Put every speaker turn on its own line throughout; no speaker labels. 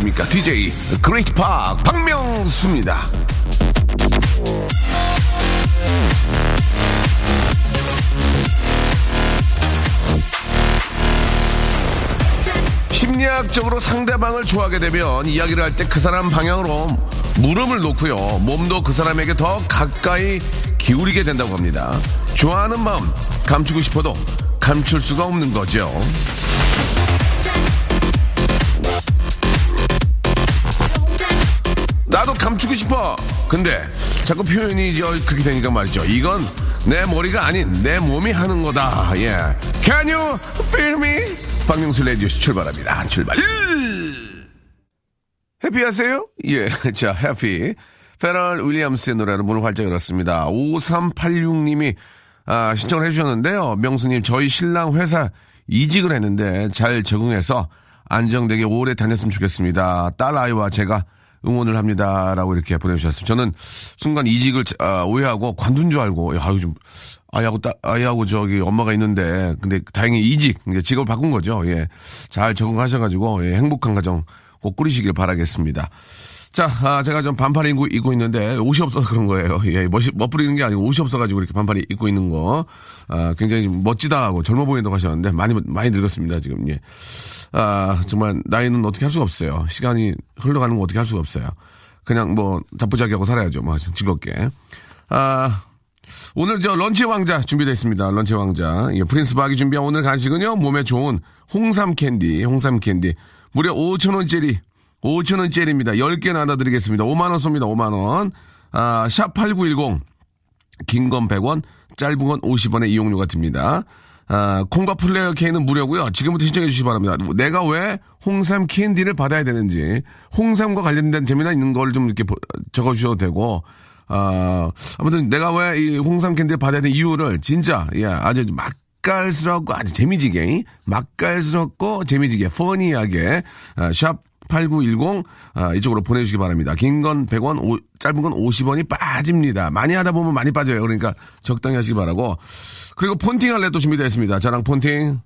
안녕하십니까. DJ 그레이트 팍 박명수입니다. 심리학적으로 상대방을 좋아하게 되면 이야기를 할 때 그 사람 방향으로 물음을 놓고요. 몸도 그 사람에게 더 가까이 기울이게 된다고 합니다. 좋아하는 마음 감추고 싶어도 감출 수가 없는 거죠 감추고 싶어. 근데 자꾸 표현이 저 그렇게 되니까 말이죠. 이건 내 머리가 아닌 내 몸이 하는 거다. 예. Can you feel me? 박명수 라디오쇼 출발합니다. 출발. happy하세요? 예. 자, Happy. 퍼렐 윌리엄스의 노래를 문을 활짝 열었습니다. 5386님이 아, 신청을 해주셨는데요. 명수님, 저희 신랑 회사 이직을 했는데 잘 적응해서 안정되게 오래 다녔으면 좋겠습니다. 딸 아이와 제가 응원을 합니다라고 이렇게 보내주셨어요. 저는 순간 이직을 아, 오해하고 관둔 줄 알고 야 요즘 아이하고 따, 아이하고 저기 엄마가 있는데 근데 다행히 이직 직업을 바꾼 거죠. 예, 잘 적응하셔가지고 예, 행복한 가정 꼭 꾸리시길 바라겠습니다. 자, 아, 제가 좀 반팔 입고, 입고 있는데 옷이 없어서 그런 거예요. 예, 멋이 멋부리는 게 아니고 옷이 없어가지고 이렇게 반팔 입고 있는 거 아, 굉장히 멋지다 하고 젊어 보인다고 하셨는데 많이 많이 늙었습니다 지금. 예. 아, 정말 나이는 어떻게 할 수가 없어요. 시간이 흘러가는 거 어떻게 할 수가 없어요. 그냥 뭐 자포자기 하고 살아야죠. 뭐 즐겁게. 아, 오늘 저 런치 왕자 준비되어 있습니다. 런치 왕자. 예, Prince 박이 준비한 오늘 간식은요. 몸에 좋은 홍삼 캔디, 홍삼 캔디. 무려 5천원짜리, 5천원짜리입니다. 10개 나눠드리겠습니다. 5만원 쏩니다. 5만원. 아, 샵8910. 긴 건 100원, 짧은 건 50원의 이용료가 듭니다. 아, 콩과 플레이어 K는 무료고요. 지금부터 신청해 주시기 바랍니다. 내가 왜 홍삼 캔디를 받아야 되는지 홍삼과 관련된 재미나 있는 걸 좀 이렇게 적어 주셔도 되고 아, 아무튼 내가 왜 이 홍삼 캔디를 받아야 되는 이유를 진짜 예, 아주 맛깔스럽고 아주 재미지게 맛깔스럽고 재미지게 퍼니하게 아, 샵 8910 아, 이쪽으로 보내주시기 바랍니다. 긴 건 100원, 오, 짧은 건 50원이 빠집니다. 많이 하다 보면 많이 빠져요. 그러니까 적당히 하시기 바라고. 그리고 폰팅 할래 또 준비되어 있습니다. 저랑 폰팅,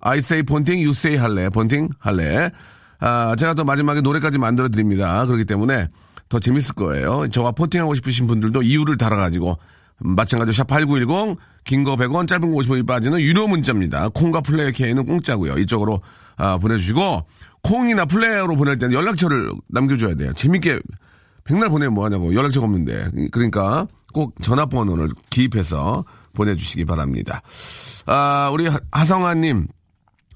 I say 폰팅, you say 할래, 폰팅 할래. 아, 제가 또 마지막에 노래까지 만들어 드립니다. 그렇기 때문에 더 재밌을 거예요. 저와 폰팅하고 싶으신 분들도 이유를 달아가지고 마찬가지로 샵 8910 긴 거 100원 짧은 거 50원이 빠지는 유료 문자입니다. 콩과 플레이어 K는 공짜고요. 이쪽으로 아, 보내주시고 콩이나 플레이어로 보낼 때는 연락처를 남겨줘야 돼요. 재밌게 백날 보내면 뭐하냐고 연락처가 없는데 그러니까 꼭 전화번호를 기입해서 보내주시기 바랍니다. 아 우리 하성아님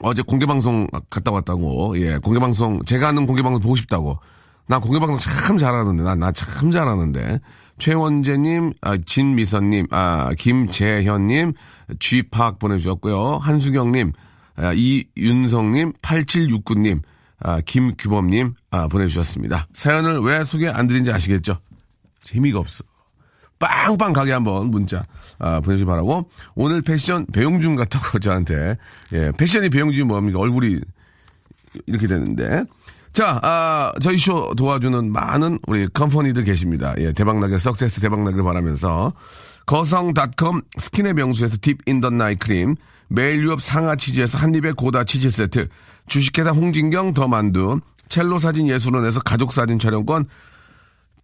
어제 공개방송 갔다 왔다고 예 공개방송 제가 하는 공개방송 보고 싶다고 나 공개방송 참 잘하는데 나 나 참 잘하는데 최원재님, 아, 진미선님, 아, 김재현님, 쥐팍 보내주셨고요. 한수경님, 아, 이윤성님, 8769님, 아, 김규범님, 아, 보내주셨습니다. 사연을 왜 소개 안 드린지 아시겠죠? 재미가 없어. 빵빵 가게 한번 문자, 아, 보내주시 기 바라고. 오늘 패션 배용준 같다고 저한테. 예, 패션이 배용준이 뭡니까? 얼굴이 이렇게 되는데. 자, 아, 저희 쇼 도와주는 많은 우리 company들 계십니다. 예, 대박나게, success 대박나기를 바라면서. 거성닷컴 스킨의 명수에서 deep in the night 크림, 매일 유업 상하 치즈에서 한입의 고다 치즈 세트, 주식회사 홍진경 더 만두, 첼로 사진 예술원에서 가족 사진 촬영권,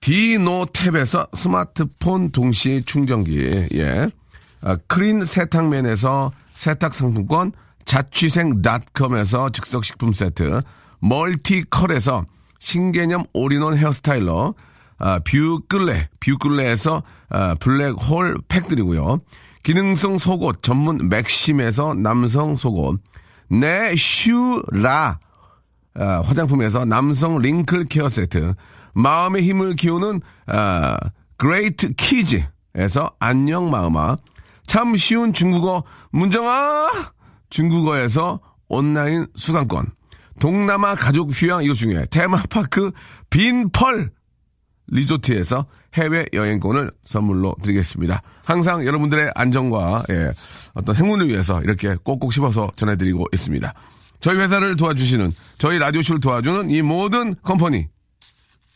디노탭에서 스마트폰 동시 충전기, 예. 아, 크린 세탁맨에서 세탁 상품권, 자취생닷컴에서 즉석식품 세트, 멀티컬에서 신개념 all-in-one hair styler, 아, 뷰클레, 뷰클레에서 아, 블랙홀 팩 드리고요. 기능성 속옷 전문 맥심에서 남성 속옷, 내슈라 아, 화장품에서 남성 wrinkle care 세트, 마음의 힘을 키우는 아, 그레이트 키즈에서 안녕 마음아, 참 쉬운 중국어 문정아 중국어에서 온라인 수강권, 동남아 가족 휴양 이거 중요해 테마파크 빈펄 리조트에서 해외 여행권을 선물로 드리겠습니다. 항상 여러분들의 안정과 예, 어떤 행운을 위해서 이렇게 꼭꼭 씹어서 전해드리고 있습니다. 저희 회사를 도와주시는, 저희 라디오쇼를 도와주는 이 모든 컴퍼니.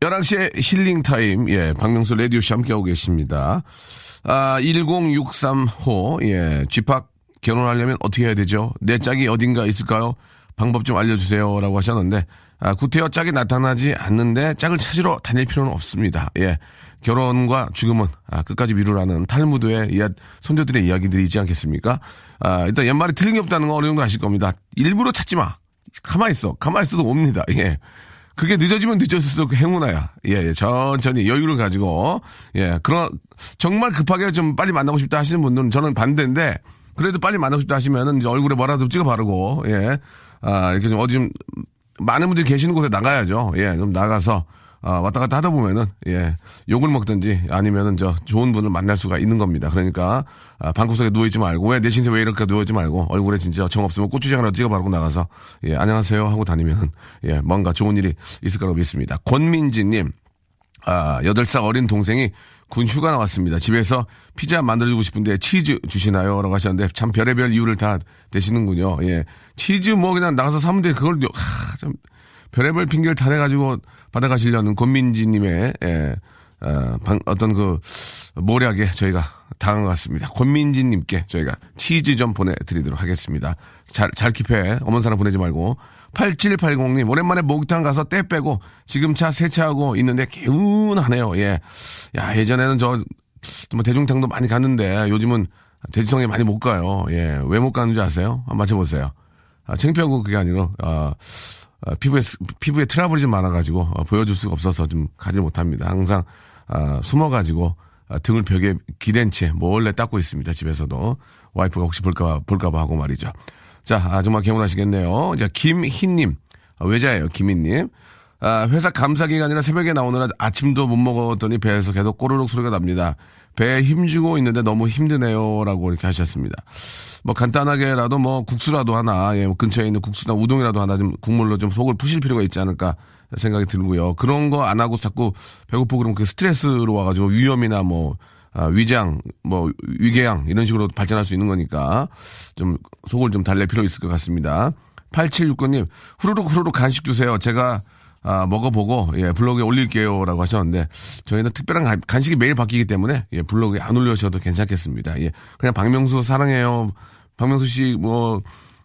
11시에 healing time, 예, 박명수 라디오쇼 함께하고 계십니다. 아, 1063호, 예, 집합 결혼하려면 어떻게 해야 되죠? 내 짝이 어딘가 있을까요? 방법 좀 알려주세요. 라고 하셨는데, 아, 구태여 짝이 나타나지 않는데 짝을 찾으러 다닐 필요는 없습니다. 예. 결혼과 죽음은 아, 끝까지 미루라는 탈무드의 이야, 선조들의 이야기들이 있지 않겠습니까? 아, 일단 옛말에 틀린 게 없다는 거 어느 정도 아실 겁니다. 일부러 찾지 마. 가만히 있어. 가만히 있어도 옵니다. 예. 그게 늦어지면 늦어질수록 행운아야. 예, 예, 천천히 여유를 가지고, 예, 그런, 정말 급하게 좀 빨리 만나고 싶다 하시는 분들은 저는 반대인데, 그래도 빨리 만나고 싶다 하시면은 이제 얼굴에 뭐라도 찍어 바르고, 예, 아, 이렇게 좀 어디 좀, 많은 분들이 계시는 곳에 나가야죠. 예, 좀 나가서, 아, 왔다 갔다 하다 보면은, 예, 욕을 먹든지 아니면은 저 좋은 분을 만날 수가 있는 겁니다. 그러니까, 아, 방구석에 누워 있지 말고, 왜 내 신세 왜 이렇게 누워 있지 말고, 얼굴에 진짜 정 없으면 고추장이라도 찍어 바르고 나가서, 예, 안녕하세요 하고 다니면은, 예, 뭔가 좋은 일이 있을 거라고 믿습니다. 권민지님, 아, 8살 어린 동생이 군 휴가 나왔습니다. 집에서 피자 만들어주고 싶은데 치즈 주시나요? 라고 하셨는데 참 별의별 이유를 다 대시는군요. 예. 치즈 뭐 그냥 나가서 사면 돼. 그걸, 요- 하, 참, 별의별 핑계를 다 내가지고 받아가시려는 권민지님의, 예, 어, 방- 어떤 그, 모략에 저희가 당한 것 같습니다. 권민지님께 저희가 치즈 좀 보내드리도록 하겠습니다. 잘, 잘 킵해. 어머니 사람 보내지 말고. 8780님, 오랜만에 목욕탕 가서 때 빼고 지금 차 세차하고 있는데 개운하네요. 예. 야, 예전에는 저, 뭐 대중탕도 많이 갔는데 요즘은 대중탕에 많이 못 가요. 예. 왜 못 가는지 아세요? 한번 맞춰보세요. 아, 창피하고 그게 아니라, 아, 아, 피부에, 스- 피부에 트러블이 좀 많아가지고, 어, 보여줄 수가 없어서 좀 가지 못합니다. 항상, 아, 숨어가지고, 아, 등을 벽에 기댄 채 몰래 닦고 있습니다. 집에서도. 와이프가 혹시 볼까봐, 볼까봐 하고 말이죠. 자, 아, 정말 개운하시겠네요. 자, 김희님. 아, 외자예요, 김희님. 아, 회사 감사 기간이라 새벽에 나오느라 아침도 못 먹었더니 배에서 계속 꼬르륵 소리가 납니다. 배에 힘주고 있는데 너무 힘드네요. 라고 이렇게 하셨습니다. 뭐 간단하게라도 뭐 국수라도 하나, 예, 뭐 근처에 있는 국수나 우동이라도 하나 좀 국물로 좀 속을 푸실 필요가 있지 않을까 생각이 들고요. 그런 거 안 하고 자꾸 배고프고 그러면 그 스트레스로 와가지고 위염이나 뭐, 아, 위장, 뭐, 위궤양, 이런 식으로 발전할 수 있는 거니까, 좀, 속을 좀 달랠 필요 있을 것 같습니다. 8769님, 후루룩 후루룩 간식 주세요. 제가, 아, 먹어보고, 예, 블로그에 올릴게요. 라고 하셨는데, 저희는 특별한 간- 간식이 매일 바뀌기 때문에, 예, 블로그에 안 올려주셔도 괜찮겠습니다. 예, 그냥 박명수 사랑해요. 박명수 씨, 뭐,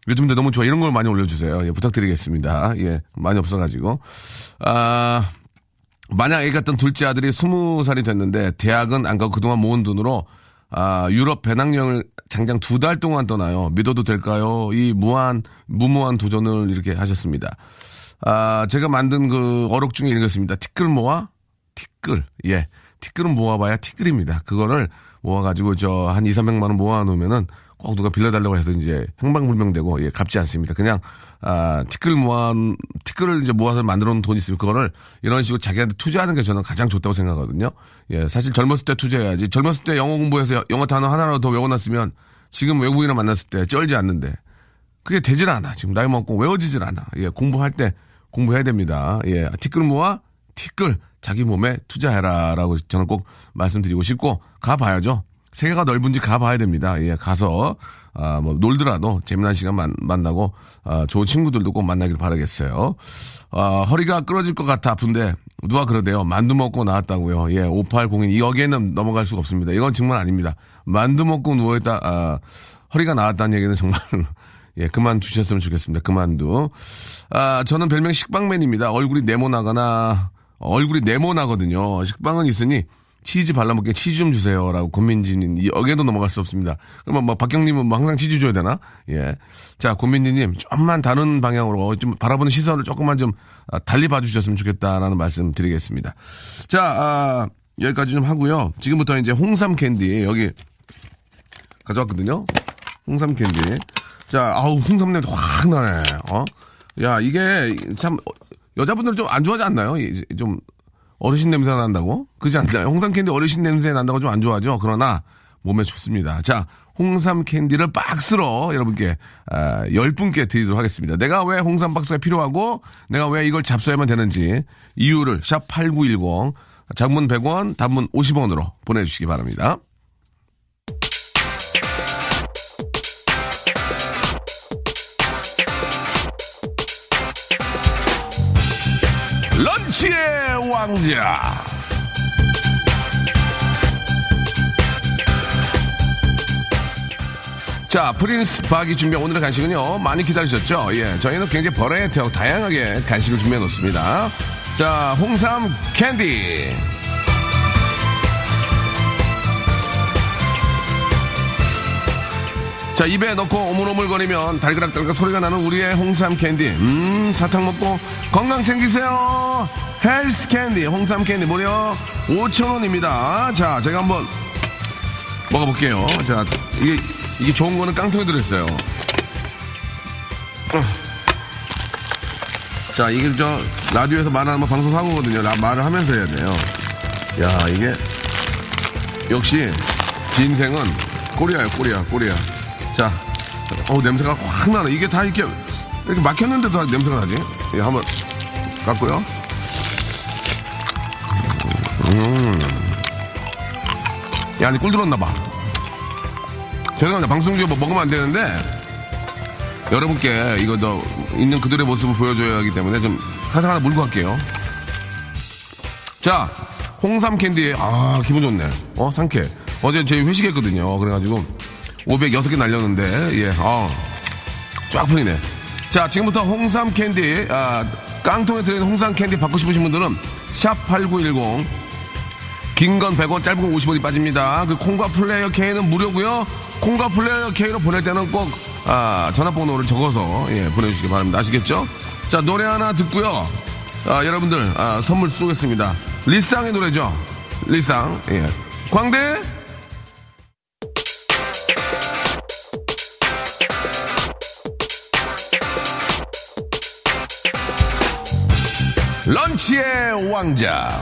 요즘 들 너무 좋아. 이런 걸 많이 올려주세요. 예, 부탁드리겠습니다. 예, 많이 없어가지고. 아, 만약 애 같던 둘째 아들이 스무 살이 됐는데 대학은 안 가고 그동안 모은 돈으로 아, 유럽 배낭여행을 장장 두 달 동안 떠나요. 믿어도 될까요? 이 무한 무모한 도전을 이렇게 하셨습니다. 아, 제가 만든 그 어록 중에 읽었습니다. 티끌 모아 티끌. 예. 티끌은 모아봐야 티끌입니다. 그거를 모아가지고 저 한 2, 300만 원 모아놓으면은 꼭 누가 빌려달라고 해서 이제 행방불명되고 예, 갚지 않습니다. 그냥 아, 티끌 모아, 티끌을 이제 모아서 만들어 놓은 돈이 있으면 그거를 이런 식으로 자기한테 투자하는 게 저는 가장 좋다고 생각하거든요. 예, 사실 젊었을 때 투자해야지. 젊었을 때 영어 공부해서 영어 단어 하나라도 더 외워놨으면 지금 외국인을 만났을 때 쩔지 않는데 그게 되질 않아. 지금 나이 먹고 외워지질 않아. 예, 공부할 때 공부해야 됩니다. 예, 티끌 모아 티끌 자기 몸에 투자해라라고 저는 꼭 말씀드리고 싶고 가봐야죠. 세계가 넓은지 가봐야 됩니다. 예, 가서 아, 뭐 놀더라도 재미난 시간 만, 만나고 아, 좋은 친구들도 꼭 만나길 바라겠어요. 아, 허리가 끊어질 것 같아 아픈데 누가 그러대요. 만두 먹고 나왔다고요. 예, 5802 여기에는 넘어갈 수가 없습니다. 이건 정말 아닙니다. 만두 먹고 누워있다 아, 허리가 나왔다는 얘기는 정말 예, 그만 두셨으면 좋겠습니다. 그만두. 아, 저는 별명 식빵맨입니다. 얼굴이 네모나거나, 얼굴이 네모나거든요. 식빵은 있으니, 치즈 발라먹게 치즈 좀 주세요 라고 권민지님 여기에도 넘어갈 수 없습니다. 그러면 뭐 박경님은 뭐 항상 치즈 줘야 되나? 예. 자 권민지님 좀만 다른 방향으로 좀 바라보는 시선을 조금만 좀 아, 달리 봐주셨으면 좋겠다라는 말씀 드리겠습니다. 자 아, 여기까지 좀 하고요. 지금부터 이제 홍삼 캔디 여기 가져왔거든요. 홍삼 캔디. 자, 아우, 홍삼 냄새 확 나네. 어? 야, 이게 참, 여자분들은 좀 안 좋아하지 않나요? 이- 좀 어르신 냄새 난다고? 그지 않나요? 홍삼 캔디 어르신 냄새 난다고 좀 안 좋아하죠? 그러나 몸에 좋습니다. 자, 홍삼 캔디를 박스로 여러분께 아, 10분께 드리도록 하겠습니다. 내가 왜 홍삼 박스가 필요하고 내가 왜 이걸 잡수야만 되는지 이유를 샵 8910 장문 100원, 단문 50원으로 보내주시기 바랍니다. 런치의 왕자. 자, Prince 박이 준비한 오늘의 간식은요, 많이 기다리셨죠? 예, 저희는 굉장히 variety하고 다양하게 간식을 준비해 놓습니다. 자, 홍삼 캔디. 자, 입에 넣고 오물오물거리면 달그락달그락 소리가 나는 우리의 홍삼 캔디. 음, 사탕 먹고 건강 챙기세요. 헬스 캔디, 홍삼 캔디 무려 5,000원입니다. 자, 제가 한번 먹어볼게요. 자, 이게, 이게 좋은 거는 깡통에 들어있어요. 어. 자, 이게 저, 라디오에서 말하는 거 방송사고거든요. 라- 말을 하면서 해야 돼요. 야, 이게, 역시, ginseng은 Korea요, Korea, Korea. 자, 어 냄새가 확 나네. 이게 다 이렇게, 이렇게 막혔는데도 다 냄새가 나지? 예, 한번 깎고요. 음. 야, 아니, 꿀 들었나 봐. 죄송합니다. 방송 중에 뭐 먹으면 안 되는데, 여러분께 이거 더 있는 그들의 모습을 보여줘야 하기 때문에 좀 살짝 하나 물고 갈게요. 자, 홍삼 캔디, 아, 기분 좋네. 어, 상쾌. 어제 저희 회식했거든요. 그래가지고, 506개 날렸는데, 예, 아, 쫙 풀리네. 자, 지금부터 홍삼 캔디, 아, 깡통에 들어있는 홍삼 캔디 받고 싶으신 분들은, 샵8910, 긴 건 100원, 짧은 건 50원이 빠집니다. 그 콩과 플레이어 K는 무료고요 콩과 플레이어 K로 보낼 때는 꼭, 아, 전화번호를 적어서, 예, 보내주시기 바랍니다. 아시겠죠? 자, 노래 하나 듣고요. 아, 여러분들, 아, 선물 쏘겠습니다. 리쌍의 노래죠. 리쌍, 예. 광대! 런치의 왕자.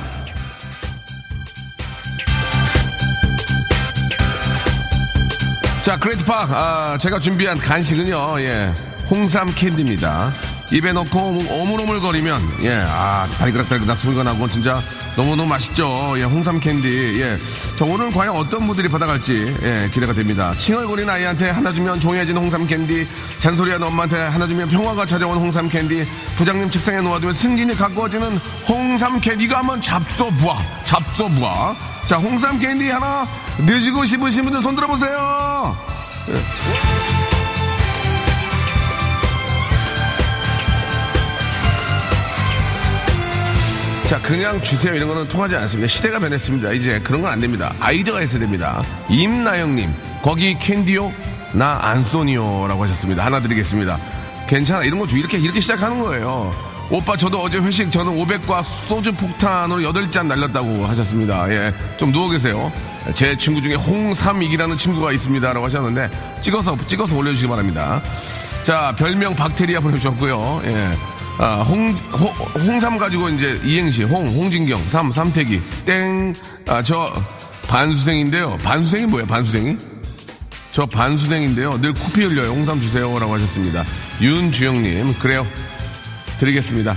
자, Great Park, 아, 제가 준비한 간식은요, 예, 홍삼 캔디입니다. 입에 넣고 오물오물거리면, 예, 아, 다리그락다리그락 소리가 나고 진짜 너무너무 맛있죠. 예, 홍삼 캔디. 예. 자, 오늘은 과연 어떤 분들이 받아갈지, 예, 기대가 됩니다. 칭얼거리는 아이한테 하나 주면 조용해진 홍삼 캔디, 잔소리하는 엄마한테 하나 주면 평화가 찾아온 홍삼 캔디, 부장님 책상에 놓아두면 승진이 가까워지는 홍삼 캔디. 이거 한번 잡숴보아. 잡숴보아. 자, 홍삼 캔디 하나 드시고 싶으신 분들 손 들어보세요. 자, 그냥 주세요. 이런 거는 통하지 않습니다. 시대가 변했습니다. 이제 그런 건 안 됩니다. 아이디어가 있어야 됩니다. 임나영님, 거기 캔디요? 나안 쏘니요. 라고 하셨습니다. 하나 드리겠습니다. 괜찮아. 이런 거 주, 이렇게, 이렇게 시작하는 거예요. 오빠, 저도 어제 회식 저는 500과 소주 폭탄으로 8잔 날렸다고 하셨습니다. 예. 좀 누워 계세요. 제 친구 중에 홍삼익이라는 친구가 있습니다. 라고 하셨는데, 찍어서, 찍어서 올려주시기 바랍니다. 자, 별명 박테리아 보내주셨고요. 예. 아, 홍, 홍, 홍 삼 가지고 이제 이행시, 홍, 홍진경, 삼, 삼태기, 땡, 아, 저, 반수생인데요. 반수생이 뭐예요, 반수생이? 저 반수생인데요. 늘 코피 흘려요. 홍삼 주세요. 라고 하셨습니다. 윤주영님, 그래요. 드리겠습니다.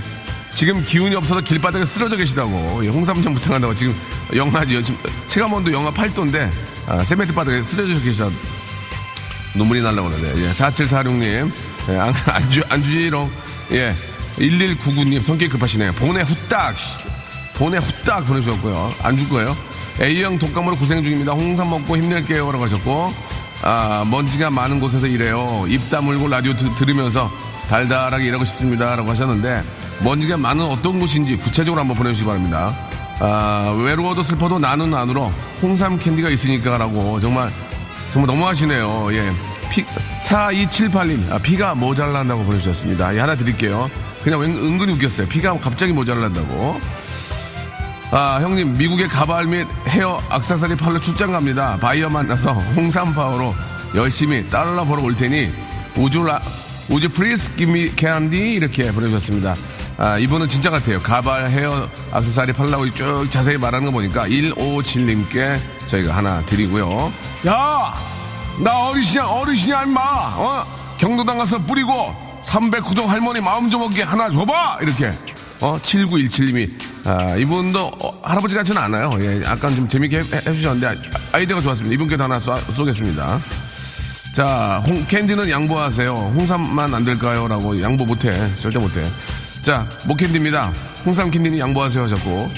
지금 기운이 없어서 길바닥에 쓰러져 계시다고. 예, 홍삼 좀 부탁한다고. 지금 영하지요. 지금 체감온도 영하 8도인데, 아, 세메트 바닥에 쓰러져 계시다. 눈물이 날라오는데. 예, 4746님, 예, 안, 안 주, 안 주지롱. 예, 1199님, 성격이 급하시네요. 보내 후딱. 보내 후딱 보내주셨고요. 안 줄 거예요. A형 독감으로 고생 중입니다. 홍삼 먹고 힘낼게요. 라고 하셨고, 아, 먼지가 많은 곳에서 일해요. 입 다물고 라디오 드- 들으면서 달달하게 일하고 싶습니다. 라고 하셨는데, 먼지가 많은 어떤 곳인지 구체적으로 한번 보내주시기 바랍니다. 아, 외로워도 슬퍼도 나는 안으로 홍삼 캔디가 있으니까 라고 정말 정말 너무하시네요. 예. 피, 4278님, 아, 피가 모자란다고 보내주셨습니다. 예, 하나 드릴게요. 그냥 은, 은근히 웃겼어요. 피가 갑자기 모자란다고. 아, 형님, 미국의 가발 및 헤어 악세사리 팔러 출장 갑니다. 바이어 만나서 홍삼파워로 열심히 달러 벌어 올 테니, would you 라, would you please give me candy 이렇게 보내주셨습니다. 아, 이분은 진짜 같아요. 가발, 헤어, 악세사리 팔라고 쭉 자세히 말하는 거 보니까 157님께 저희가 하나 드리고요. 야! 나 어르신이야, 어르신이야, 임마! 어? 경로당 가서 뿌리고 309동 할머니 마음 좀 먹게 하나 줘봐! 이렇게. 어, 7917님이. 아, 이분도 어, 할아버지 같지는 않아요. 예, 약간 좀 재밌게 해, 해 주셨는데 아, 아이디어가 좋았습니다. 이분께도 하나 쏘, 쏘겠습니다. 자, 홍, 캔디는 양보하세요. 홍삼만 안 될까요? 라고 양보 못해. 절대 못해. 자, 목캔디입니다. 홍삼 캔디는 양보하세요 하셨고.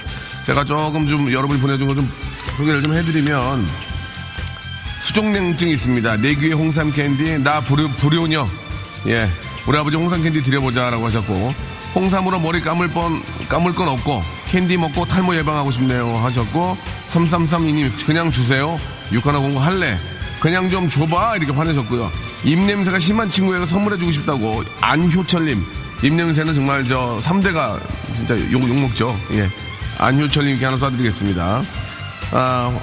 제가 조금 좀 여러분이 보내준 거 좀 소개를 좀 해드리면 수족냉증이 있습니다. 내 귀에 홍삼 캔디, 나 불효, 불효녀. 예. 우리 아버지 홍삼 캔디 드려보자라고 하셨고. 홍삼으로 머리 감을 뻔, 감을 건 없고, 캔디 먹고 탈모 예방하고 싶네요 하셨고, 3332님, 그냥 주세요. 육하나 공부 할래. 그냥 좀 줘봐. 이렇게 화내셨고요. 입냄새가 심한 친구에게 선물해주고 싶다고, 안효철님. 입냄새는 정말 저 3대가 진짜 욕, 욕먹죠. 예. 안효철님께 하나 쏴드리겠습니다. 아,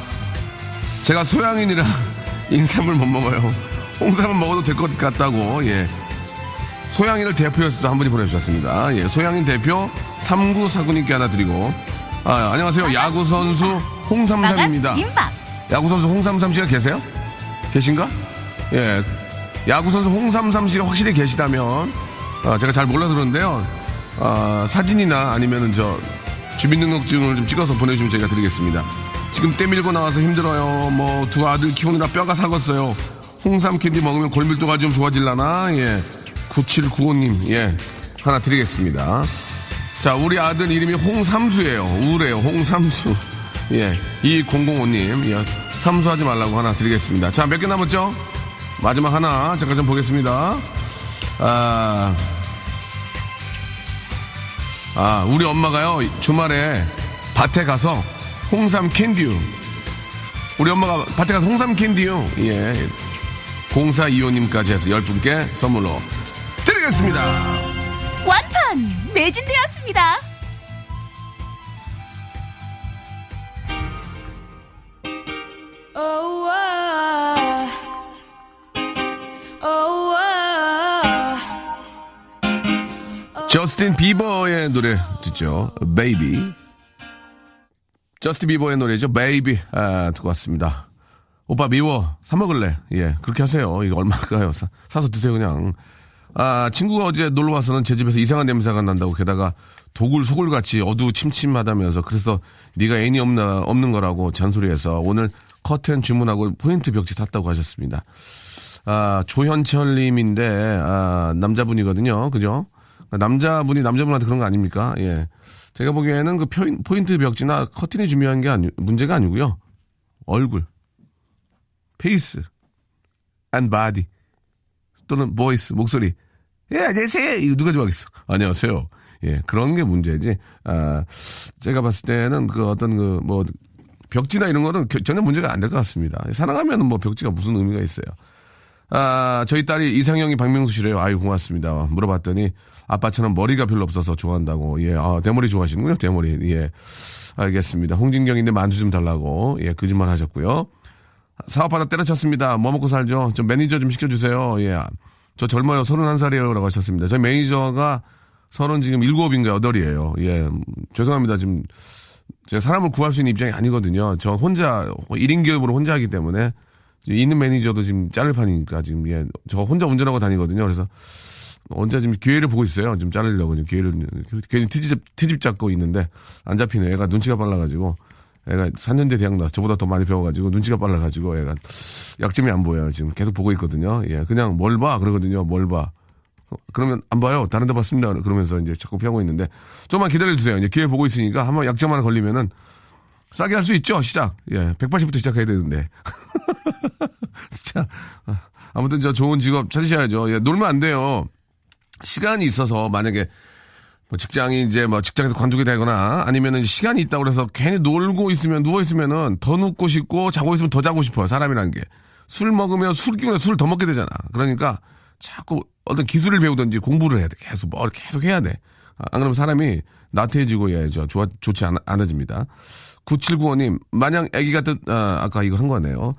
제가 소양인이라 인삼을 못 먹어요. 홍삼은 먹어도 될 것 같다고, 예. 소양인을 대표해서 한 분이 보내주셨습니다. 예, 소양인 대표 3949님께 하나 드리고, 아, 안녕하세요. 야구선수 홍삼삼입니다. 야구선수 홍삼삼 씨가 계세요? 계신가? 예. 야구선수 홍삼삼 씨가 확실히 계시다면, 아, 제가 잘 몰라서 그러는데요. 아, 사진이나 아니면은 저, 주민등록증을 좀 찍어서 보내주시면 저희가 드리겠습니다. 지금 때밀고 나와서 힘들어요. 뭐, 두 아들 키우느라 뼈가 사갔어요. 홍삼 캔디 먹으면 골밀도가 좀 좋아질라나? 예. 9795님, 예. 하나 드리겠습니다. 자, 우리 아들 이름이 홍삼수예요. 우울해요. 홍삼수. 예. 2005님, 예. 삼수하지 말라고 하나 드리겠습니다. 자, 몇 개 남았죠? 마지막 하나, 잠깐 좀 보겠습니다. 아, 아, 우리 엄마가요, 주말에 밭에 가서 홍삼 캔디유. 우리 엄마가 밭에 가서 홍삼 캔디유. 예. 0425님까지 해서 10분께 선물로 드리겠습니다.
완판 매진되었습니다.
저스틴 비버의 노래 듣죠. Baby. 저스틴 비버의 노래죠. Baby. 아, 듣고 왔습니다. 오빠 미워. 사 먹을래. 예, 그렇게 하세요. 이거 얼마가요? 사, 사서 드세요, 그냥. 아, 친구가 어제 놀러 와서는 제 집에서 이상한 냄새가 난다고 게다가 도굴 소굴 같이 어두 침침하다면서 그래서 네가 애인이 없나 없는 거라고 잔소리해서 오늘 커튼 주문하고 포인트 벽지 샀다고 하셨습니다. 아, 조현철 님인데 아, 남자분이거든요. 그죠? 남자분이 남자분한테 그런 거 아닙니까? 예. 제가 보기에는 그 포인- 포인트 벽지나 커튼이 중요한 게 아니, 문제가 아니고요. 얼굴, face, and body 또는 voice 목소리. 예, 안녕하세요. 이거 누가 좋아하겠어? 안녕하세요. 예, 그런 게 문제지. 아, 제가 봤을 때는 그 어떤 그 뭐 벽지나 이런 거는 겨- 전혀 문제가 안 될 것 같습니다. 사랑하면은 뭐 벽지가 무슨 의미가 있어요. 아, 저희 딸이 이상형이 박명수 씨래요. 아유, 고맙습니다. 물어봤더니 아빠처럼 머리가 별로 없어서 좋아한다고. 예, 아, 대머리 좋아하시는군요. 대머리. 예. 알겠습니다. 홍진경인데 만두 좀 달라고. 예, 거짓말 하셨고요. 사업하다 때려쳤습니다. 뭐 먹고 살죠? 좀 매니저 좀 시켜주세요. 예. 저 젊어요. 31살이에요. 라고 하셨습니다. 저희 매니저가 서른 지금 일곱인가 여덟이에요. 예. 음, 죄송합니다. 지금 제가 사람을 구할 수 있는 입장이 아니거든요. 저 혼자 1인 기업으로 혼자 하기 때문에 지금 있는 매니저도 지금 자를 판이니까 지금 예. 저 혼자 운전하고 다니거든요. 그래서 언제 지금 기회를 보고 있어요. 지금 자르려고 지금 기회를 괜히 트집 트집 잡고 있는데 안 잡히네. 애가 눈치가 빨라가지고 애가 4년대 대학 나서 저보다 더 많이 배워가지고 눈치가 빨라가지고 애가 약점이 안 보여요. 지금 계속 보고 있거든요. 예, 그냥 뭘 봐 그러거든요. 뭘 봐. 어, 그러면 안 봐요. 다른 데 봤습니다. 그러면서 이제 자꾸 피하고 있는데 좀만 기다려 주세요. 이제 기회 보고 있으니까 한번 약점 하나 걸리면은 싸게 할 수 있죠. 시작. 예, 180부터 시작해야 되는데. 진짜 아, 아무튼 저 좋은 직업 찾으셔야죠. 예, 놀면 안 돼요. 시간이 있어서 만약에 뭐 직장이 이제 뭐 직장에서 관두게 되거나 아니면은 시간이 있다고 그래서 괜히 놀고 있으면 누워 있으면은 더 눕고 싶고 자고 있으면 더 자고 싶어요. 사람이라는 게. 술 먹으면 술 기운에 술을 더 먹게 되잖아. 그러니까 자꾸 어떤 기술을 배우든지 공부를 해야 돼. 계속 뭘 계속 해야 돼. 아, 안 그러면 사람이 나태해지고 예, 저 좋아 좋지 않아, 않아집니다. 9795님, 마냥 애기 같은 아, 아까 이거 한 거네요.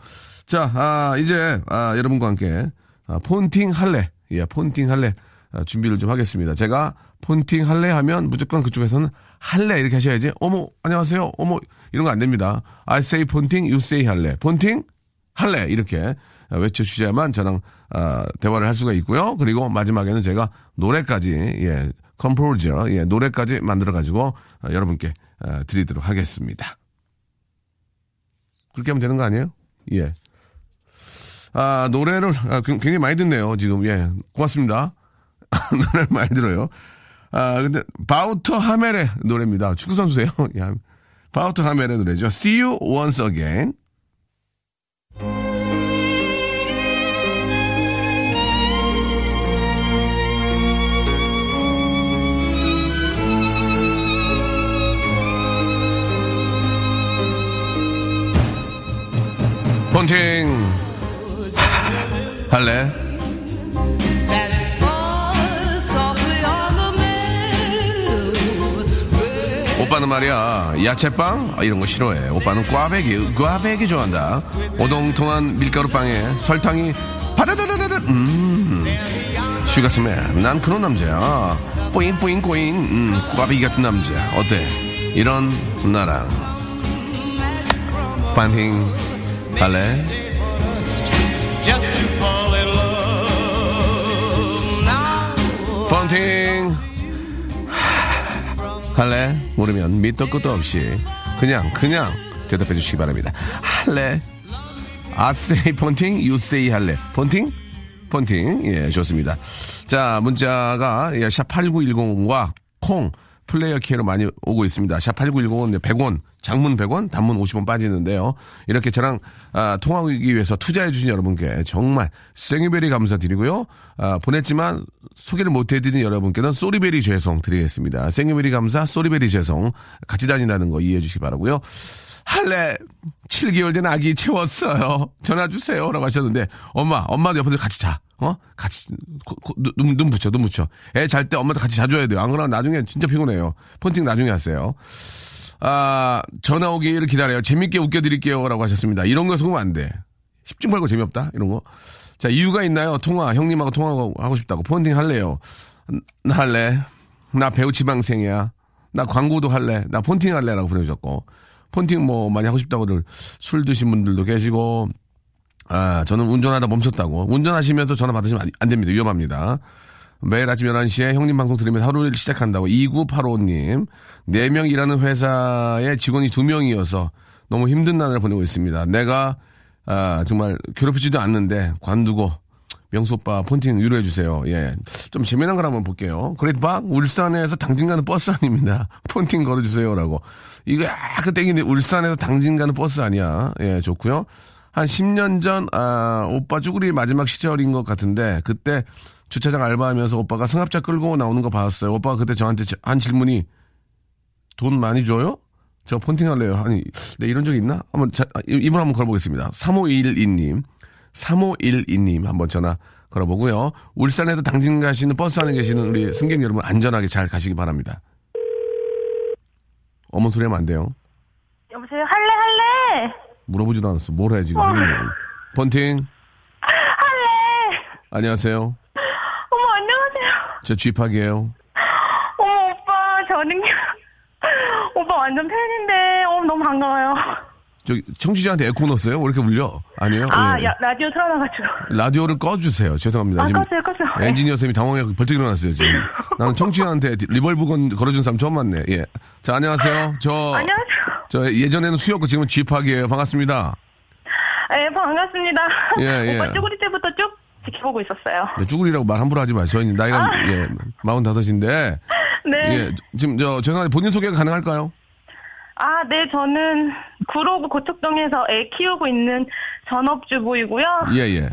자, 아, 이제 아, 여러분과 함께 아, 폰팅 할래. 예, 폰팅 할래. 아, 준비를 좀 하겠습니다. 제가 폰팅 할래 하면 무조건 그쪽에서는 할래 이렇게 하셔야지. 어머 안녕하세요. 어머 이런 거 안 됩니다. I say 폰팅, you say 할래. 폰팅 할래 이렇게 외쳐주셔야만 저랑 아, 대화를 할 수가 있고요. 그리고 마지막에는 제가 노래까지 예 컴포저 예 노래까지 만들어 가지고 아, 여러분께 아, 드리도록 하겠습니다. 그렇게 하면 되는 거 아니에요? 예. 아, 노래를 아, 굉- 굉장히 많이 듣네요, 지금. 예. 고맙습니다. 노래를 많이 들어요. 아, 근데, 바우터 하멜의 노래입니다. 축구 선수예요 예. 바우터 하멜의 노래죠. See you once again. 폰팅 할래? 오빠는 말이야 야채빵? 아, 이런 거 싫어해. 오빠는 꽈배기 꽈배기 좋아한다. 오동통한 밀가루빵에 설탕이 바다다다다다 음. 슈가스맨 난 그런 남자야. 뿌잉 뿌잉 꼬잉 음, 꽈배기 같은 남자. 어때? 이런 나랑. 반팅 갈래? 펀팅 할래? 모르면 밑도 끝도 없이 그냥 그냥 대답해 주시기 바랍니다. 할래? 아세이 폰팅, 유세이 할래. 폰팅? 폰팅. 예, 좋습니다. 자, 문자가 예, 샵 8910과 콩 플레이어 K로 많이 오고 있습니다. 샵 8910은 100원, 장문 100원, 단문 50원 빠지는데요. 이렇게 저랑 아, 통화하기 위해서 투자해 주신 여러분께 정말 생유베리 감사드리고요. 아, 보냈지만 소개를 못 해드린 여러분께는 쏘리베리 죄송 드리겠습니다. 생유베리 감사, 쏘리베리 죄송 같이 다닌다는 거 이해해 주시기 바라고요. 할래 7개월 된 아기 채웠어요. 전화 주세요. 라고 하셨는데 엄마, 엄마도 옆에서 같이 자. 어? 같이 코- 코- 눈, 눈 붙여, 눈 붙여. 애 잘 때 엄마도 같이 자줘야 돼요. 안 그러면 나중에 진짜 피곤해요. 폰팅 나중에 하세요. 아, 전화 오기를 기다려요. 재밌게 웃겨드릴게요. 라고 하셨습니다. 이런 거 속으면 안 돼. 10중 팔고 재미없다? 이런 거. 자, 이유가 있나요? 통화, 형님하고 통화하고 하고 싶다고. 폰팅 할래요. 나 할래. 나 배우 지방생이야. 나 광고도 할래. 나 폰팅 할래 라고 보내주셨고. 폰팅 뭐 많이 하고 싶다고들 술 드신 분들도 계시고, 아, 저는 운전하다 멈췄다고. 운전하시면서 전화 받으시면 안, 안 됩니다. 위험합니다. 매일 아침 11시에 형님 방송 들으면서 하루를 시작한다고 2985님. 4명 일하는 회사에 직원이 2명이어서 너무 힘든 날을 보내고 있습니다. 내가, 아, 정말 괴롭히지도 않는데 관두고 명수 오빠 폰팅 유료해 주세요. 예. 좀 재미난 걸 한번 볼게요. 그레이트박 울산에서 당진 가는 버스 아닙니다. 폰팅 걸어 주세요라고. 이거 약간 땡기는데 울산에서 당진 가는 버스 아니야. 예, 좋고요. 한 10년 전 아, 오빠 쭈구리 마지막 시절인 것 같은데 그때 주차장 알바하면서 오빠가 승합차 끌고 나오는 거 봤어요. 오빠가 그때 저한테 지- 한 질문이 돈 많이 줘요? 저 폰팅 할래요. 아니, 네, 이런 적 있나? 한번, 자, 아, 이- 이분 한번 걸어보겠습니다. 3512님. 3512님 한번 전화 걸어보고요. 울산에도 당진 가시는 버스 안에 계시는 우리 승객 여러분 안전하게 잘 가시기 바랍니다. 어머 소리 하면 안 돼요.
여보세요? 할래, 할래!
물어보지도 않았어. 뭘 해, 지금. 하겠네. 폰팅.
할래!
안녕하세요. 저 쥐팍이에요.
어머, 오빠, 저는, 오빠 완전 팬인데, 어, 너무 반가워요.
저 청취자한테 에코 넣었어요? 왜 이렇게 울려? 아니에요?
아,
예.
야, 라디오 틀어놔가지고.
라디오를 꺼주세요. 죄송합니다.
아, 껐어요, 껐어요.
엔지니어 쌤이 당황해서 벌떡 일어났어요, 지금. 나는 청취자한테 리벌브 건 걸어준 사람 처음 봤네. 예. 자, 안녕하세요. 저,
안녕하세요.
저 예전에는 수였고 지금은 쥐팍이에요. 반갑습니다.
예, 반갑습니다.
예, 예.
오빠 쪼그리 때부터 쭉 지켜보고 있었어요.
네, 쭈구리라고 말 함부로 하지 마요. 저희 나이가, 예, 45인데.
네.
예, 지금 저, 죄송한데 본인 소개가 가능할까요?
아, 네, 저는 구로구 고척동에서 애 키우고 있는 전업주부이고요.
예, 예.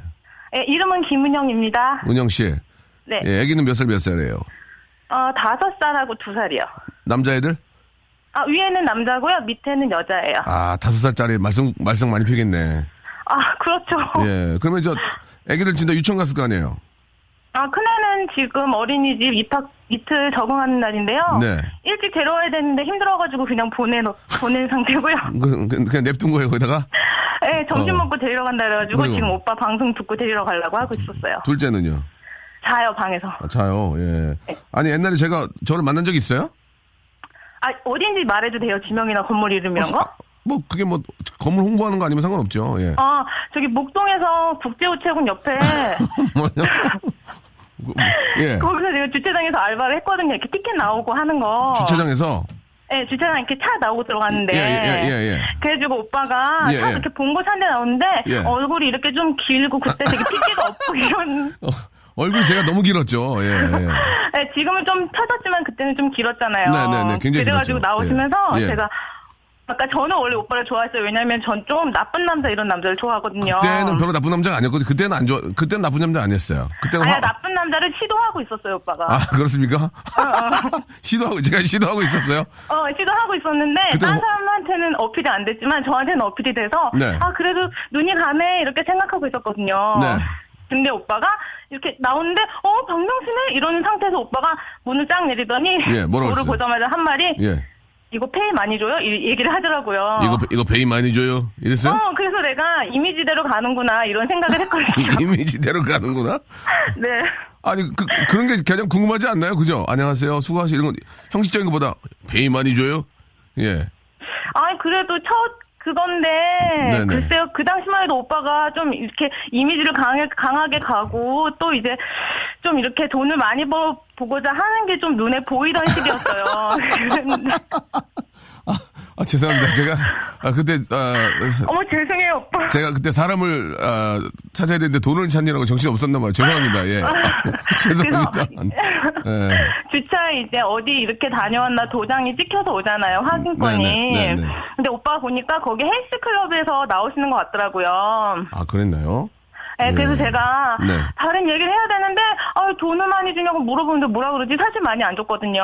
예, 이름은 김은영입니다.
은영 씨.
네.
예, 애기는 몇 살 몇 살이에요?
어, 다섯 살하고 두 살이요.
남자애들?
아, 위에는 남자고요. 밑에는 여자예요.
아, 다섯 살짜리 말썽, 말썽 많이 피겠네.
아, 그렇죠.
예. 그러면 저, 애기들 진짜 유치원 갔을 거 아니에요?
아, 큰애는 지금 어린이집 입학 이틀 적응하는 날인데요.
네.
일찍 데려와야 되는데 힘들어가지고 그냥 보내놓, 보낸 상태고요.
그, 그- 그냥 냅둔 거예요, 거기다가?
네, 점심
어.
먹고 데리러 간다 그래가지고
그리고?
지금 오빠 방송 듣고 데리러 가려고 하고 있었어요.
둘째는요?
자요, 방에서.
아, 자요. 예.
네.
아니 옛날에 제가 저를 만난 적 있어요?
아, 어딘지 말해도 돼요? 지명이나 건물 이름 이런 거?
아, 뭐 그게 뭐 건물 홍보하는 거 아니면 상관없죠. 예.
아, 저기 목동에서 국제우체국 옆에
뭐요? 그, 예.
거기서 제가 주차장에서 알바를 했거든요. 이렇게 티켓 나오고 하는 거.
주차장에서
네, 주차장 이렇게 차 나오고 들어갔는데.
예, 예, 예, 예.
그래가지고 오빠가
예,
차
예.
이렇게 봉고 산데 나오는데
예.
얼굴이 이렇게 좀 길고 그때 되게 핏기가 없고 이런.
어, 얼굴이 제가 너무 길었죠. 예. 예.
네, 지금은 좀 펴졌지만 그때는 좀 길었잖아요.
네, 네, 네, 굉장히
그래가지고
길었죠.
나오시면서
예. 예.
제가 아까 저는 원래 오빠를 좋아했어요. 왜냐면 전 좀 나쁜 남자 이런 남자를 좋아하거든요.
그때는 별로 나쁜 남자가 아니었거든요. 그때는 안 좋아. 그때는 나쁜 남자 아니었어요. 그때는
아니
화-
나쁜 남자를 시도하고 있었어요, 오빠가.
아 그렇습니까? 시도하고 제가 시도하고 있었어요.
어, 시도하고 있었는데, 다른
뭐-
사람한테는 어필이 안 됐지만, 저한테는 어필이 돼서,
네.
아, 그래도 눈이 가네, 이렇게 생각하고 있었거든요.
네.
근데 오빠가 이렇게 나오는데, 어, 박명수네? 이러는 상태에서 오빠가 문을 쫙 내리더니,
예, 했어요?
보자마자 한 말이,
예.
이거 페이 많이 줘요? 이 얘기를 하더라고요.
이거 이거 베이 많이 줘요. 이랬어요?
어, 그래서 내가 이미지대로 가는구나, 이런 생각을 했거든요.
이미지대로 가는구나.
네.
아니 그 그런 게 가장 궁금하지 않나요? 그죠? 안녕하세요. 수고하시 이런 건 형식적인 것보다 베이 많이 줘요. 예.
아니 그래도 첫 그건데
네네.
글쎄요 그 당시만 해도 오빠가 좀 이렇게 이미지를 강하게 강하게 가고 또 이제 좀 이렇게 돈을 많이 벌 보고자 하는 게 좀 눈에 보이던 시기였어요. 그랬는데
아 죄송합니다. 제가 아 그때 아
어머 죄송해요 오빠.
제가 그때 사람을 아, 찾아야 되는데 돈을 찾느라고 정신이 없었나 봐요. 죄송합니다. 예. 죄송합니다. 예.
주차 이제 어디 이렇게 다녀왔나 도장이 찍혀서 오잖아요 확인권이.
네네, 네네.
근데 오빠 보니까 거기 헬스클럽에서 나오시는 것 같더라고요.
아 그랬나요?
네, 그래서
네.
제가
네.
다른 얘기를 해야 되는데 아, 돈을 많이 주냐고 물어보는데 뭐라 그러지 사실 많이 안 줬거든요.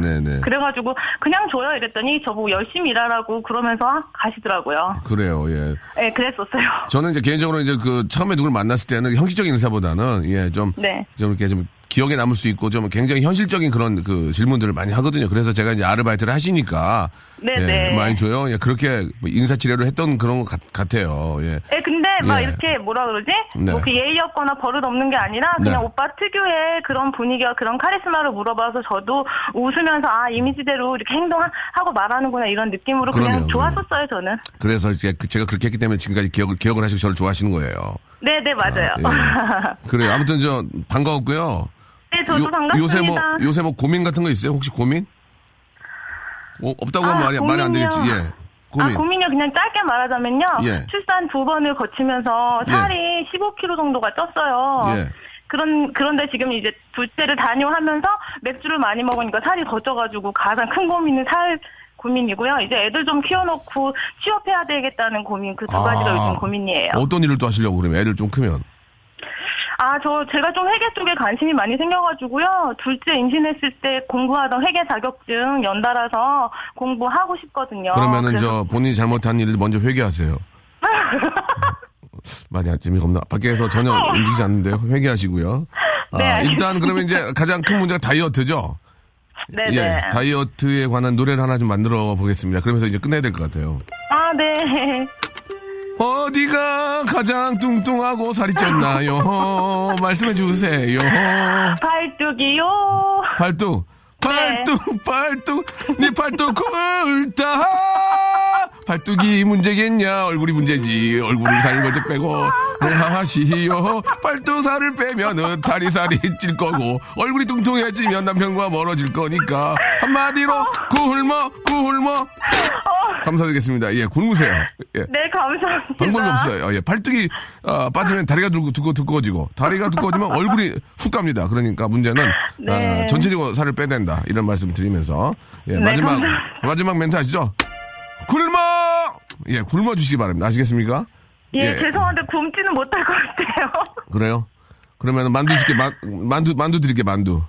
네네네.
그래가지고 그냥 줘요 이랬더니 저보고 열심히 일하라고 그러면서 가시더라고요.
그래요. 예.
네, 그랬었어요.
저는 이제 개인적으로 이제 그 처음에 누굴 만났을 때는 형식적인 인사보다는 예, 좀,
네.
좀 이렇게 좀 기억에 남을 수 있고 좀 굉장히 현실적인 그런 그 질문들을 많이 하거든요. 그래서 제가 이제 아르바이트를 하시니까
네,
예,
네.
많이 줘요. 예, 그렇게 뭐 인사치레를 했던 그런 것 같, 아요 예.
네, 근데 막
예.
이렇게 뭐라 그러지?
네.
뭐그 예의 없거나 버릇 없는 게 아니라 그냥
네.
오빠 특유의 그런 분위기와 그런 카리스마를 물어봐서 저도 웃으면서 아 이미지대로 이렇게 행동하고 말하는구나 이런 느낌으로 그냥
그러네요,
좋았었어요 저는.
그래서 이제 그- 제가 그렇게 했기 때문에 지금까지 기억을 기억을 하시고 저를 좋아하시는 거예요.
네, 네 맞아요.
예. 그래요. 아무튼 저 반가웠고요.
네, 저도 반갑습니다.
요새 뭐 요새 뭐 고민 같은 거 있어요? 혹시 고민? 어, 없다고 하면
아,
말이 말이 안 되겠지. 예. 고민.
아, 고민이요. 그냥 짧게 말하자면요.
예.
출산 두 번을 거치면서
예.
살이 15kg 정도가 쪘어요.
예.
그런, 그런데 지금 이제 둘째를 다녀하면서 맥주를 많이 먹으니까 살이 더 쪄가지고 가장 큰 고민은 살 고민이고요. 이제 애들 좀 키워놓고 취업해야 되겠다는 고민 그 두 가지가
아.
요즘 고민이에요.
어떤 일을 또 하시려고 그러면 애들 좀 크면.
아, 저, 제가 좀 회계 쪽에 관심이 많이 생겨가지고요. 둘째 임신했을 때 공부하던 회계 자격증 연달아서 공부하고 싶거든요.
그러면은
어, 그래서
저 본인이 잘못한 일을 먼저 회개하세요. 많이 재미가 없나? 밖에서 전혀 움직이지 않는데요. 회개하시고요. 아,
네.
일단 그러면 이제 가장 큰 문제가 다이어트죠.
네네.
예, 다이어트에 관한 노래를 하나 좀 만들어 보겠습니다. 그러면서 이제 끝내야 될 것 같아요.
아, 네.
어디가 가장 뚱뚱하고 살이 쪘나요? 말씀해 주세요.
팔뚝이요.
팔뚝, 팔뚝, 팔뚝, 네 팔뚝 굵다. 팔뚝이 문제겠냐? 얼굴이 문제지. 얼굴을 살 먼저 빼고 뭐 하시오. 팔뚝 살을 빼면은 다리 살이 찔 거고 얼굴이 뚱뚱해지면 남편과 멀어질 거니까 한마디로 굶어 굶어. 감사드리겠습니다. 예, 굶으세요. 예.
네, 감사합니다.
방법이 없어요. 예, 팔뚝이 어, 빠지면 다리가 두꺼, 두꺼, 두꺼워지고 다리가 두꺼워지면 얼굴이 훅 갑니다. 그러니까 문제는
네.
아, 전체적으로 살을 빼야 된다. 이런 말씀 드리면서 예,
네,
마지막
감사합니다.
마지막 멘트 아시죠? 굶어 예 굶어 주시기 바랍니다. 아시겠습니까?
예, 죄송한데 굶지는 못할 것 같아요.
그래요? 그러면 만두 줄게 만, 만두 만두 드릴게 만두.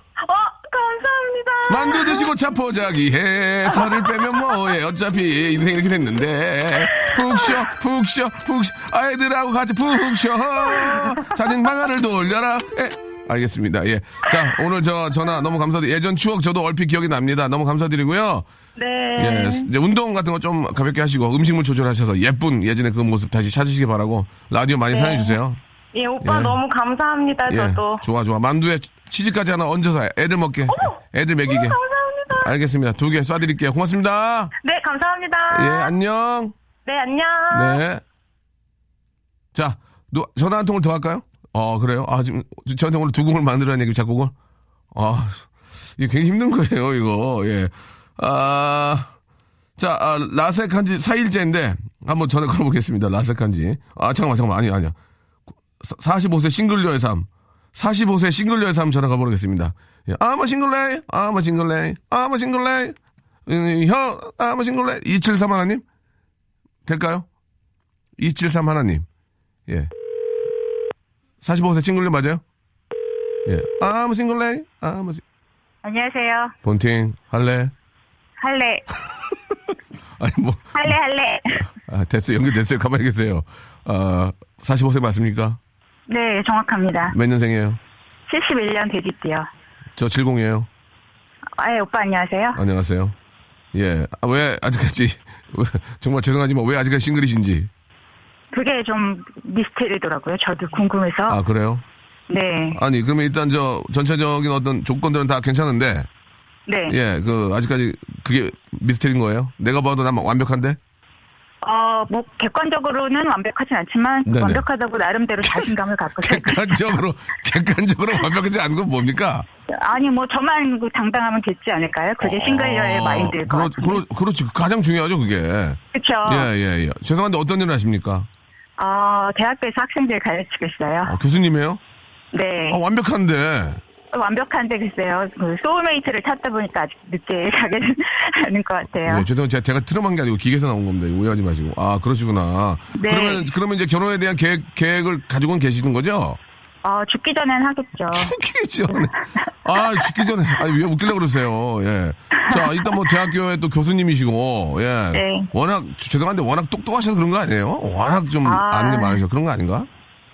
만두 드시고 차포자기 해 살을 빼면 뭐해 어차피 인생 이렇게 됐는데 푹 쉬어 푹 쉬어 푹 쉬어 아이들하고 같이 푹 쉬어 자진 방안을 돌려라 예. 알겠습니다 예자 오늘 저 전화 너무 감사드리 예전 추억 저도 얼핏 기억이 납니다 너무 감사드리고요
네.
예 이제 운동 같은 거 좀 가볍게 하시고 음식물 조절하셔서 예쁜 예전의 그 모습 다시 찾으시기 바라고 라디오 많이
네.
사랑해 주세요
예, 오빠
예.
너무 감사합니다.
예,
저도.
좋아, 좋아. 만두에 치즈까지 하나 얹어서 애들 먹게. 애들 먹이게.
감사합니다.
알겠습니다. 두 개 쏴드릴게요. 고맙습니다.
네, 감사합니다.
예, 안녕.
네, 안녕.
네. 자, 노, 전화 한 통을 더 할까요? 어, 그래요? 아, 지금 저한테 오늘 두 곡을 만들어라는 얘기 작곡을? 아, 이게 굉장히 힘든 거예요, 이거. 예. 아, 자, 아, 라섹한 지 4일째인데 한번 전화 걸어보겠습니다. 라섹한 지. 아, 잠깐만, 잠깐만. 아니, 아니야. 45세 싱글녀의 삶. 45세 싱글녀의 삶 전화 가보겠습니다. 예. 아마 싱글레이, 아마 싱글레이, 아마 싱글레이. 음, 형, 아마 싱글레이. 273 하나님? 될까요? 273 하나님. 예. 45세 싱글녀 맞아요? 예. 아마 싱글레이, 아마 싱
안녕하세요.
본팅, 할래?
할래.
아니, 뭐,
할래, 할래.
아, 됐어요. 연결됐어요. 가만히 계세요. 아, 45세 맞습니까?
네, 정확합니다.
몇 년생이에요?
71년 돼지띠요.
저 70이에요.
아, 예, 오빠 안녕하세요.
안녕하세요. 예. 아, 왜 아직까지, 왜, 정말 죄송하지만 왜 아직까지 싱글이신지.
그게 좀 미스테리더라고요. 저도 궁금해서.
아, 그래요?
네.
아니, 그러면 일단 저 전체적인 어떤 조건들은 다 괜찮은데,
네.
예, 그, 아직까지 그게 미스테리인 거예요? 내가 봐도 난 완벽한데?
어, 뭐, 객관적으로는 완벽하진 않지만,
네네.
완벽하다고 나름대로 자신감을 갖고.
객관적으로, 객관적으로 완벽하지 않은 건 뭡니까?
아니, 뭐, 저만 그 당당하면 됐지 않을까요? 그게 싱글녀의
어,
마인드일 것
그렇,
같아요.
그렇, 그렇 지. 가장 중요하죠, 그게.
그쵸?
예, 예, 예. 죄송한데 어떤 일을 하십니까?
어, 대학교에서 학생들 가르치고 있어요.
아, 교수님이에요?
네.
아, 완벽한데.
완벽한데 글쎄요. 그 soulmate를 찾다 보니까 아직 늦게 가게 되는 것 같아요.
예, 죄송해요. 제가, 제가 트림한 게 아니고 기계에서 나온 겁니다. 오해하지 마시고. 아, 그러시구나.
네.
그러면, 그러면 이제 결혼에 대한 계획, 계획을 가지고는 계시는 거죠?
어, 죽기 전엔 하겠죠.
죽기 전에. 아, 죽기 전에. 아, 왜 웃기려고 그러세요? 예. 자, 일단 뭐 대학교에 또 교수님이시고, 예.
네.
워낙, 죄송한데 워낙 똑똑하셔서 그런 거 아니에요? 워낙 좀
아.
아... 는 게 많으셔서 그런 거 아닌가?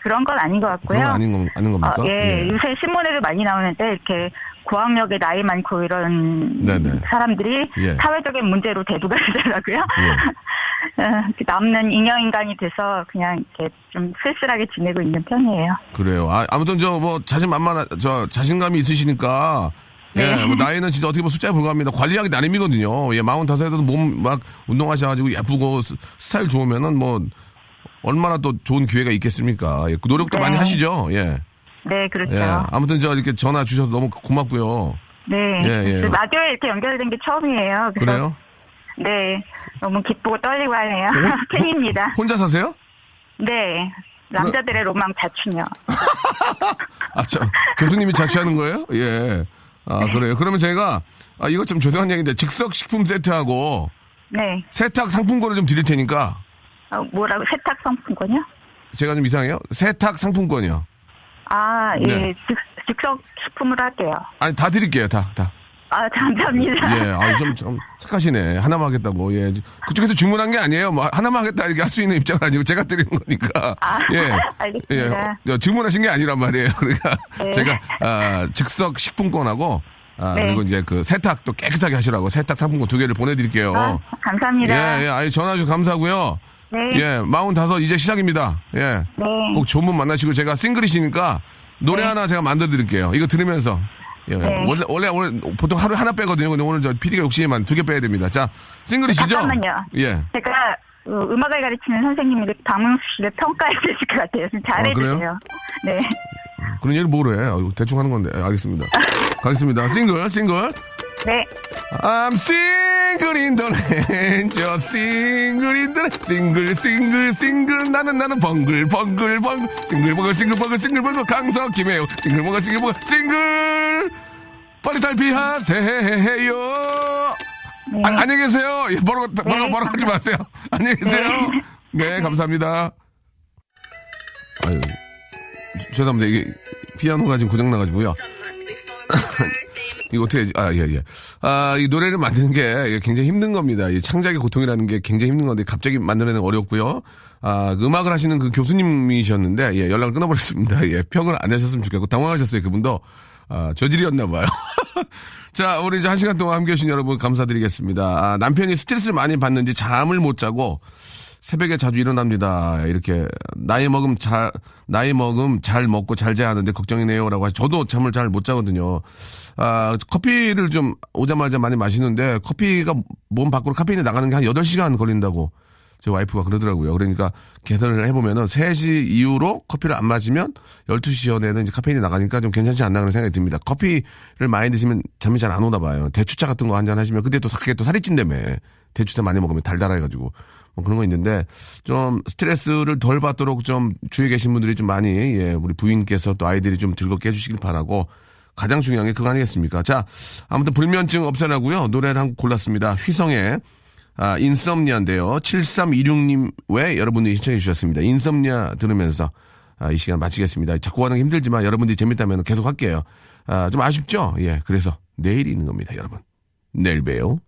그런 건 아닌 것 같고요.
거 아닌, 거, 아닌 겁니까?
어, 예, 요새 신문에도 많이 나오는데 이렇게 고학력에 나이 많고 이런
네네.
사람들이
예.
사회적인 문제로 대두가 되더라고요.
예.
어, 남는 인형인간이 돼서 그냥 이렇게 좀 쓸쓸하게 지내고 있는 편이에요.
그래요. 아, 아무튼 저 뭐 자신만만 저 자신감이 있으시니까 예,
네.
뭐 나이는 진짜 어떻게 보면 숫자에 불과합니다. 관리하기 나름이거든요. 예, 마흔 다섯에도 몸 막 운동하셔가지고 예쁘고 스- 스타일 좋으면은 뭐 얼마나 또 좋은 기회가 있겠습니까? 예, 그 노력도
네.
많이 하시죠. 예,
네, 그렇죠.
예. 아무튼 저 이렇게 전화 주셔서 너무 고맙고요.
네.
예, 예.
그 라디오에 이렇게 연결된 게 처음이에요.
그래요?
네. 너무 기쁘고 떨리고 하네요.
혼-
팬입니다.
혼자 사세요?
네. 남자들의 로망 자충요.
아, 참, 교수님이 자취하는 거예요? 예. 아, 그래요. 그러면 제가, 아, 이거 좀 죄송한 얘기인데, 즉석식품 세트하고
네.
세탁 상품권을 좀 드릴 테니까,
어, 뭐라고 세탁 상품권요?
제가 좀 이상해요? 세탁 상품권이요.
아, 예.
네.
즉, 즉석 식품으로 할게요.
아니, 다 드릴게요, 다, 다.
아, 감사합니다.
예, 아, 좀, 좀 착하시네. 하나만 하겠다고, 예. 그쪽에서 주문한 게 아니에요. 뭐, 하나만 하겠다, 이렇게 할 수 있는 입장은 아니고, 제가 드리는 거니까.
아,
예.
알겠습니다.
예. 어, 주문하신 게 아니란 말이에요. 그러니까,
네.
제가, 아, 즉석 식품권하고, 아,
네.
그리고 이제 그 세탁도 깨끗하게 하시라고 세탁 상품권 두 개를 보내드릴게요.
아, 감사합니다.
예, 예. 아이, 전화 주셔서 감사하고요.
네.
예, 마흔 다섯 이제 시작입니다. 예.
네.
꼭 좋은 분 만나시고 제가 싱글이시니까 노래
네.
하나 제가 만들어 드릴게요. 이거 들으면서. 예.
네.
원래, 원래, 오늘 보통 하루에 하나 빼거든요. 근데 오늘 저 PD가 욕심만 두개 빼야 됩니다. 자, 싱글이시죠?
잠깐만요.
예.
제가 어, 음악을 가르치는 선생님이 박명수 씨를 평가해 주실 것 같아요. 좀
아?
잘해주세요. 네.
그런 얘기를 뭐로 해? 대충 하는 건데. 예, 알겠습니다. 가겠습니다. 싱글, 싱글.
네.
I'm single in the land, just single in the land. 싱글, 싱글, 싱글. 나는, 나는 벙글, 벙글, 벙글. 싱글, 벙글, 싱글, 벙글, 싱글, 벙글. 강석, 김혜영. 싱글, 벙글, 싱글, 벙글. 싱글. 빨리 탈피하세요.
네.
아, 안녕히 계세요. 예, 뭐라고, 뭐라고,
네.
뭐라고 하지 마세요. 안녕히 계세요.
네.
네, 감사합니다. 아유, 죄- 죄송합니다. 이게 피아노가 지금 고장나가지고요. 이거 어떻게? 아, 예, 예. 아, 이 노래를 만드는 게 굉장히 힘든 겁니다. 이 창작의 고통이라는 게 굉장히 힘든 건데 갑자기 만들어내는 건 어렵고요. 아, 그 음악을 하시는 그 교수님이셨는데, 예, 연락을 끊어버렸습니다. 예, 평을 안 하셨으면 좋겠고, 당황하셨어요, 그분도. 아, 저질이었나 봐요. 자, 우리 이제 한 시간 동안 함께 해주신 여러분 감사드리겠습니다. 아, 남편이 스트레스를 많이 받는지 잠을 못 자고, 새벽에 자주 일어납니다. 이렇게 나이 먹음 잘 나이 먹음 잘 먹고 잘 자야 하는데 걱정이네요라고 하시. 저도 잠을 잘 못 자거든요. 아 커피를 좀 오자마자 많이 마시는데 커피가 몸 밖으로 카페인이 나가는 게 한 8시간 걸린다고 제 와이프가 그러더라고요. 그러니까 계산을 해보면은 3시 이후로 커피를 안 마시면 12시 전에는 이제 카페인이 나가니까 좀 괜찮지 않나 그런 생각이 듭니다. 커피를 많이 드시면 잠이 잘 안 오나 봐요. 대추차 같은 거 한 잔 하시면 근데 또 그게 또 살이 찐다며. 대추차 많이 먹으면 달달해가지고. 뭐 그런 거 있는데 좀 스트레스를 덜 받도록 좀 주위에 계신 분들이 좀 많이 예, 우리 부인께서 또 아이들이 좀 즐겁게 해주시길 바라고 가장 중요한 게 그거 아니겠습니까? 자, 아무튼 불면증 없애라고요. 노래를 한 곡 골랐습니다. 휘성의 아, 인썸니아인데요. 7326님 외 여러분들이 신청해 주셨습니다. 인썸니아 들으면서 아, 이 시간 마치겠습니다. 자꾸 하는 게 힘들지만 여러분들이 재밌다면 계속 할게요. 아, 좀 아쉽죠? 예. 그래서 내일이 있는 겁니다, 여러분. 내일 봬요.